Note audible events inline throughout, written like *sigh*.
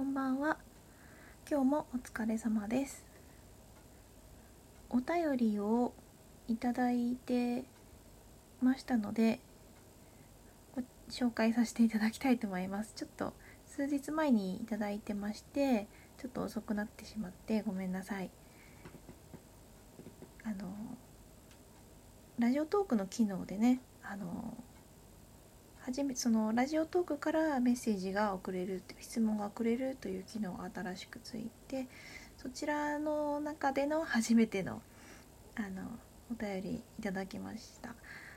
こんばんは。今日もお疲れ様です。お便りをいただいてましたのでご紹介させていただきたいと思います。ちょっと数日前にいただいてましてちょっと遅くなってしまってごめんなさい。あのラジオトークの機能でねあの初めそのラジオトークからメッセージが送れる質問が送れるという機能が新しくついてそちらの中での初めてのあのお便りいただきました。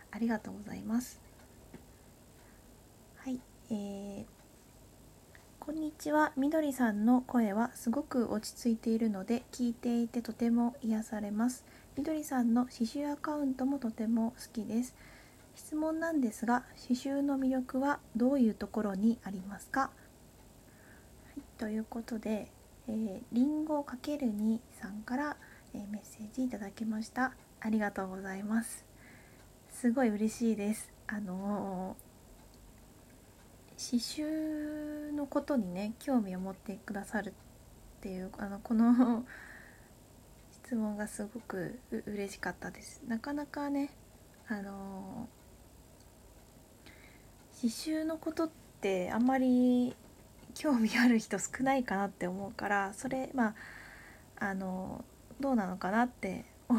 ありがとうございます。はいえー、こんにちは。みどりさんの声はすごく落ち着いているので聞いていてとても癒されます。みどりさんの刺繍アカウントもとても好きです。質問なんですが刺繍の魅力はどういうところにありますか、はい、ということで、えー、リンゴ ×2 さんから、えー、メッセージいただきました。ありがとうございます。すごい嬉しいです。あのー、刺繍のことにね興味を持ってくださるっていうあのこの質問がすごく嬉しかったです。なかなかねあのー刺繍のことってあんまり興味ある人少ないかなって思うからそれまああのどうなのかなって *laughs*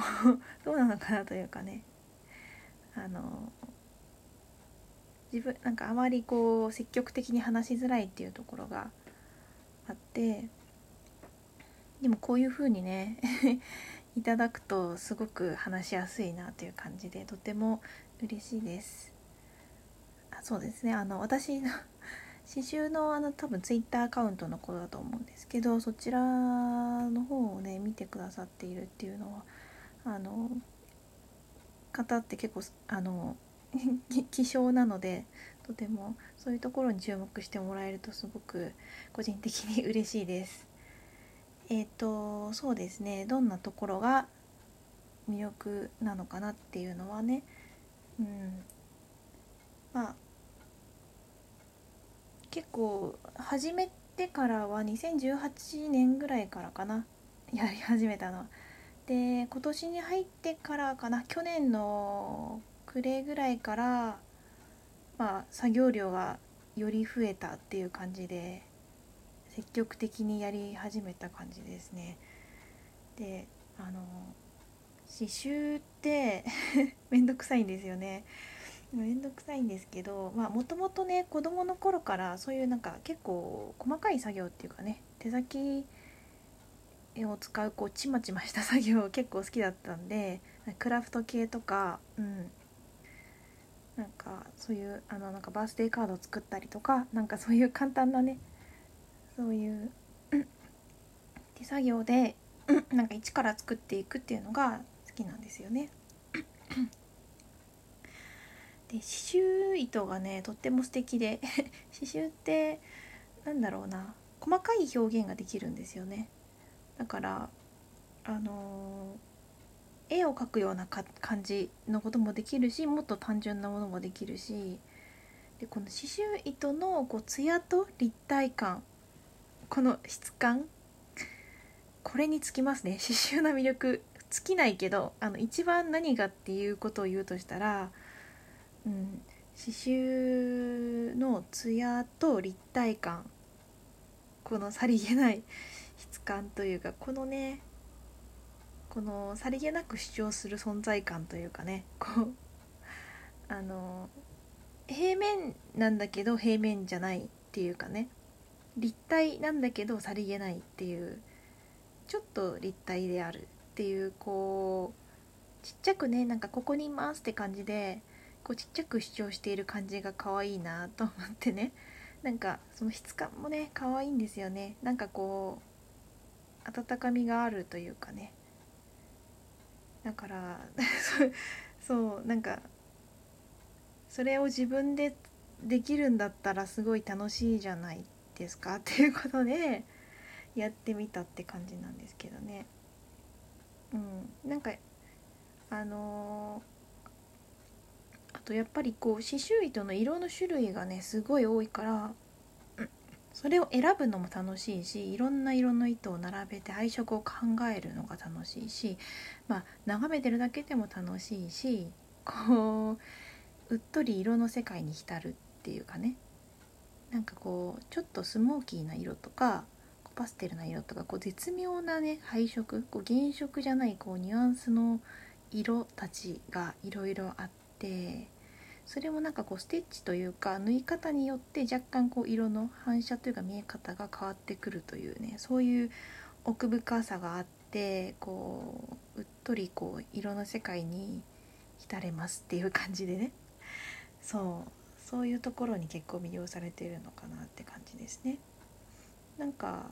どうなのかなというかねあの自分なんかあまりこう積極的に話しづらいっていうところがあってでもこういう風にね *laughs* いただくとすごく話しやすいなという感じでとても嬉しいです。そうですね。あの私の *laughs* 刺繍のあの多分ツイッターアカウントのことだと思うんですけどそちらの方をね見てくださっているっていうのはあの方って結構あの *laughs* 希少なのでとてもそういうところに注目してもらえるとすごく個人的に嬉しいです。えっ、ー、とそうですね。どんなところが魅力なのかなっていうのはね、うん、まあ結構始めてからは2018年ぐらいからかなやり始めたのは。で今年に入ってからかな去年の暮れぐらいからまあ作業量がより増えたっていう感じで積極的にやり始めた感じですね。であの刺繍って *laughs* めんどくさいんですよね。めんどくさいんですけどもともとね子供の頃からそういうなんか結構細かい作業っていうかね手先を使うこうちまちました作業結構好きだったんでクラフト系とかうんなんかそういうあのなんかバースデーカードを作ったりとかなんかそういう簡単なねそういう手作業でなんか一から作っていくっていうのが好きなんですよね。で刺繍糸がねとっても素敵で *laughs* 刺繍ってなんだろうな細かい表現ができるんですよね。だからあのー、絵を描くような感じのこともできるしもっと単純なものもできるしでこの刺繍糸のこう艶と立体感この質感これにつきますね。刺繍の魅力尽きないけどあの一番何がっていうことを言うとしたらうん、刺繍の艶と立体感。このさりげない質感というかこのねこのさりげなく主張する存在感というかねこうあの平面なんだけど平面じゃないっていうかね立体なんだけどさりげないっていうちょっと立体であるっていうこうちっちゃくねなんかここにいますって感じでこうちっちゃく主張している感じが可愛いなと思ってね。なんかその質感もね可愛いんですよね。なんかこう温かみがあるというかね。だから *laughs* そうなんかそれを自分でできるんだったらすごい楽しいじゃないですかっていうことでやってみたって感じなんですけどね。うん。なんかあのーとやっぱりこう刺繍糸の色の種類がねすごい多いからそれを選ぶのも楽しいしいろんな色の糸を並べて配色を考えるのが楽しいし、まあ、眺めてるだけでも楽しいしこううっとり色の世界に浸るっていうかね。なんかこうちょっとスモーキーな色とかパステルな色とかこう絶妙なね配色こう原色じゃないこうニュアンスの色たちがいろいろあってそれもなんかこうステッチというか縫い方によって若干こう色の反射というか見え方が変わってくるというねそういう奥深さがあってこううっとりこう色の世界に浸れますっていう感じでねそうそういうところに結構魅了されているのかなって感じですね。なんか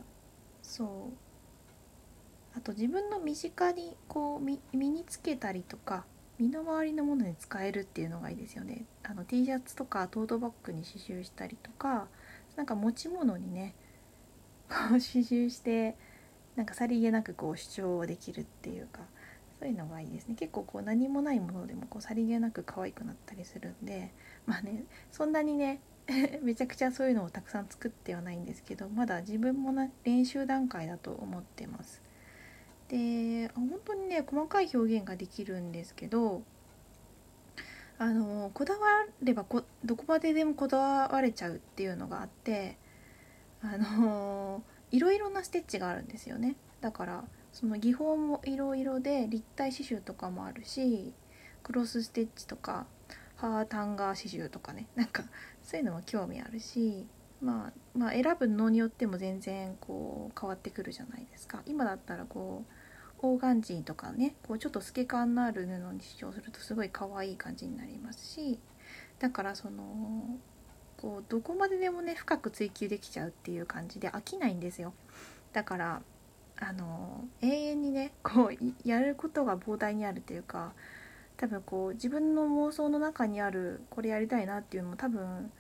そうあと自分の身近にこう身につけたりとか身の回りのものに使えるっていうのがいいですよねあの T シャツとかトートバッグに刺繍したりとかなんか持ち物にねこう刺繍してなんかさりげなくこう主張できるっていうかそういうのがいいですね結構こう何もないものでもこうさりげなく可愛くなったりするんでまあねそんなにね *laughs* めちゃくちゃそういうのをたくさん作ってはないんですけどまだ自分もな練習段階だと思ってます。で本当にね細かい表現ができるんですけどあのこだわればこどこまででもこだわれちゃうっていうのがあってあのいろいろなステッチがあるんですよね。だからその技法もいろいろで立体刺繍とかもあるしクロスステッチとかハータンガー刺繍とかね。なんかそういうのも興味あるし、まあ、まあ選ぶのによっても全然こう変わってくるじゃないですか。今だったらこうオーガンジーとかねこうちょっと透け感のある布に使用するとすごい可愛い感じになりますしだからそのこうどこまででもね深く追求できちゃうっていう感じで飽きないんですよだからあの永遠にねこうやることが膨大にあるっていうか多分こう自分の妄想の中にあるこれやりたいなっていうのも多分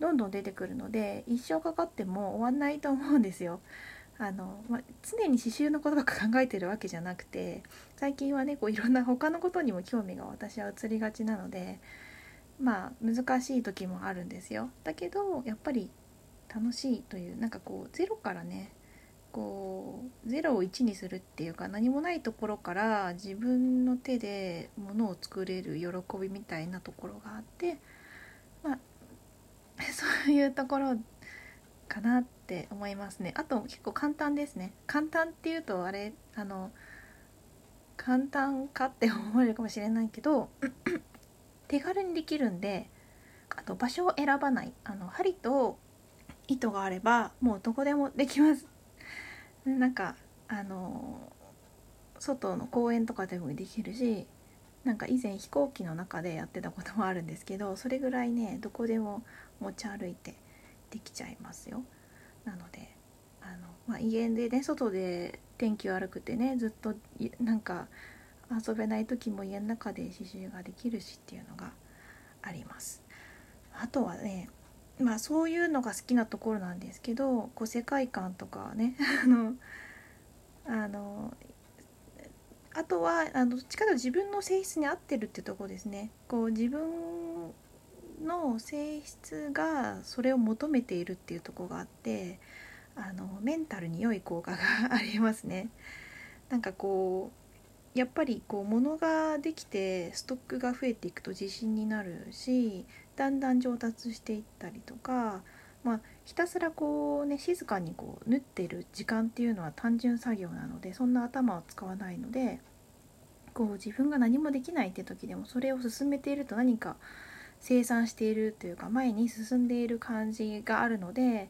どんどん出てくるので一生かかっても終わんないと思うんですよ。あの、まあ、常に刺繍のことばっか考えてるわけじゃなくて最近はねこういろんな他のことにも興味が私は移りがちなのでまあ難しい時もあるんですよ。だけどやっぱり楽しいというなんかこうゼロからねこう0を1にするっていうか何もないところから自分の手でものを作れる喜びみたいなところがあってまあ *laughs* そういうところかなってって思いますね。あと結構簡単ですね。簡単っていうとあれあの簡単かって思われるかもしれないけど *clears throat* 手軽にできるんであと場所を選ばない。あの針と糸があればもうどこでもできます。*laughs* なんかあの外の公園とかでもできるしなんか以前飛行機の中でやってたこともあるんですけどそれぐらいねどこでも持ち歩いてできちゃいますよ。なのであの、まあ、家でね外で天気悪くてねずっとなんか遊べない時も家の中で刺繍ができるしっていうのがあります。あとはねまあそういうのが好きなところなんですけどこう世界観とかね *laughs* あのあのあとはあのどっちかというと自分の性質に合ってるってとこですね。こう自分の性質がそれを求めているっていうとこがあってあのメンタルに良い効果がありますね。なんかこうやっぱりこう物ができてストックが増えていくと自信になるしだんだん上達していったりとか、まあ、ひたすらこうね静かにこう縫ってる時間っていうのは単純作業なのでそんな頭を使わないのでこう自分が何もできないって時でもそれを進めていると何か生産しているというか前に進んでいる感じがあるので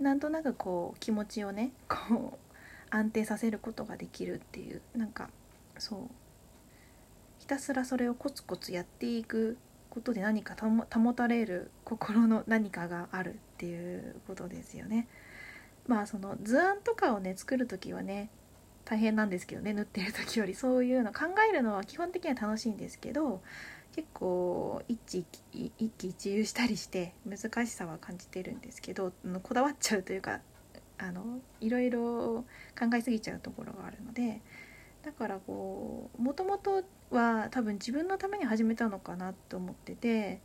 なんとなくこう気持ちをねこう安定させることができるっていうなんかそうひたすらそれをコツコツやっていくことで何か保たれる心の何かがあるっていうことですよね。まあその図案とかをね作る時はね大変なんですけどね縫ってる時よりそういうの考えるのは基本的には楽しいんですけど結構一喜一喜一憂したりして難しさは感じてるんですけどこだわっちゃうというかあのいろいろ考えすぎちゃうところがあるのでだからこうもともとは多分自分のために始めたのかなと思ってて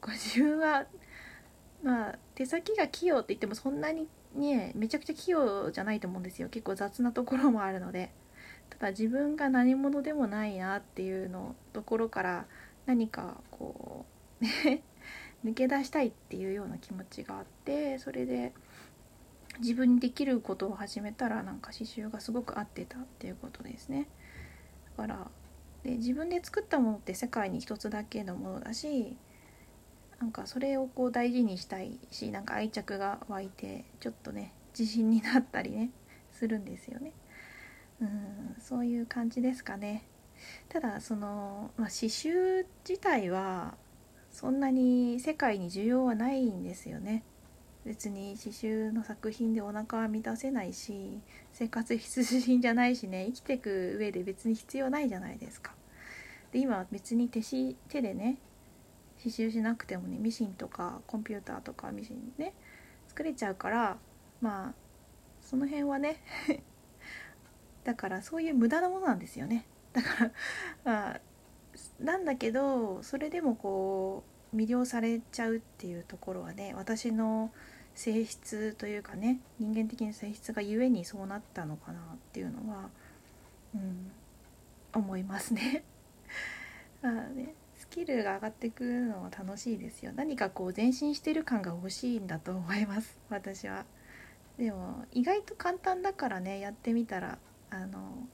こう自分はまあ手先が器用って言ってもそんなにねめちゃくちゃ器用じゃないと思うんですよ。結構雑なところもあるので。ただ自分が何者でもないなっていうのところから何かこうね *laughs* 抜け出したいっていうような気持ちがあってそれで自分にできることを始めたらなんか刺繍がすごく合ってたっていうことですね。だからで自分で作ったものって世界に一つだけのものだしなんかそれをこう大事にしたいしなんか愛着が湧いてちょっとね自信になったりねするんですよね。うんそういう感じですかね。ただその、まあ、刺繍自体はそんなに世界に需要はないんですよね。別に刺繍の作品でお腹は満たせないし生活必需品じゃないしね生きていく上で別に必要ないじゃないですか。で今は別に手し手でね刺繍しなくてもねミシンとかコンピューターとかミシンね作れちゃうからまあその辺はね *laughs* だからそういう無駄なものなんですよねだからまあなんだけどそれでもこう魅了されちゃうっていうところはね私の性質というかね人間的な性質がゆえにそうなったのかなっていうのは、うん、思いますね。*laughs* あねスキルが上がってくるのは楽しいですよ。何かこう前進してる感が欲しいんだと思います。私は。でも意外と簡単だからねやってみたらあの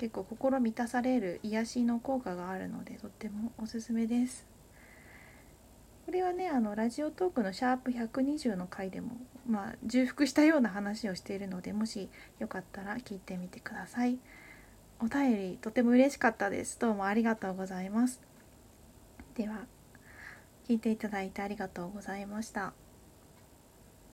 結構心満たされる癒しの効果があるのでとってもおすすめです。これはねあのラジオトークのシャープ120の回でもまあ重複したような話をしているのでもしよかったら聞いてみてください。お便りとても嬉しかったです。どうもありがとうございます。では聞いていただいてありがとうございました。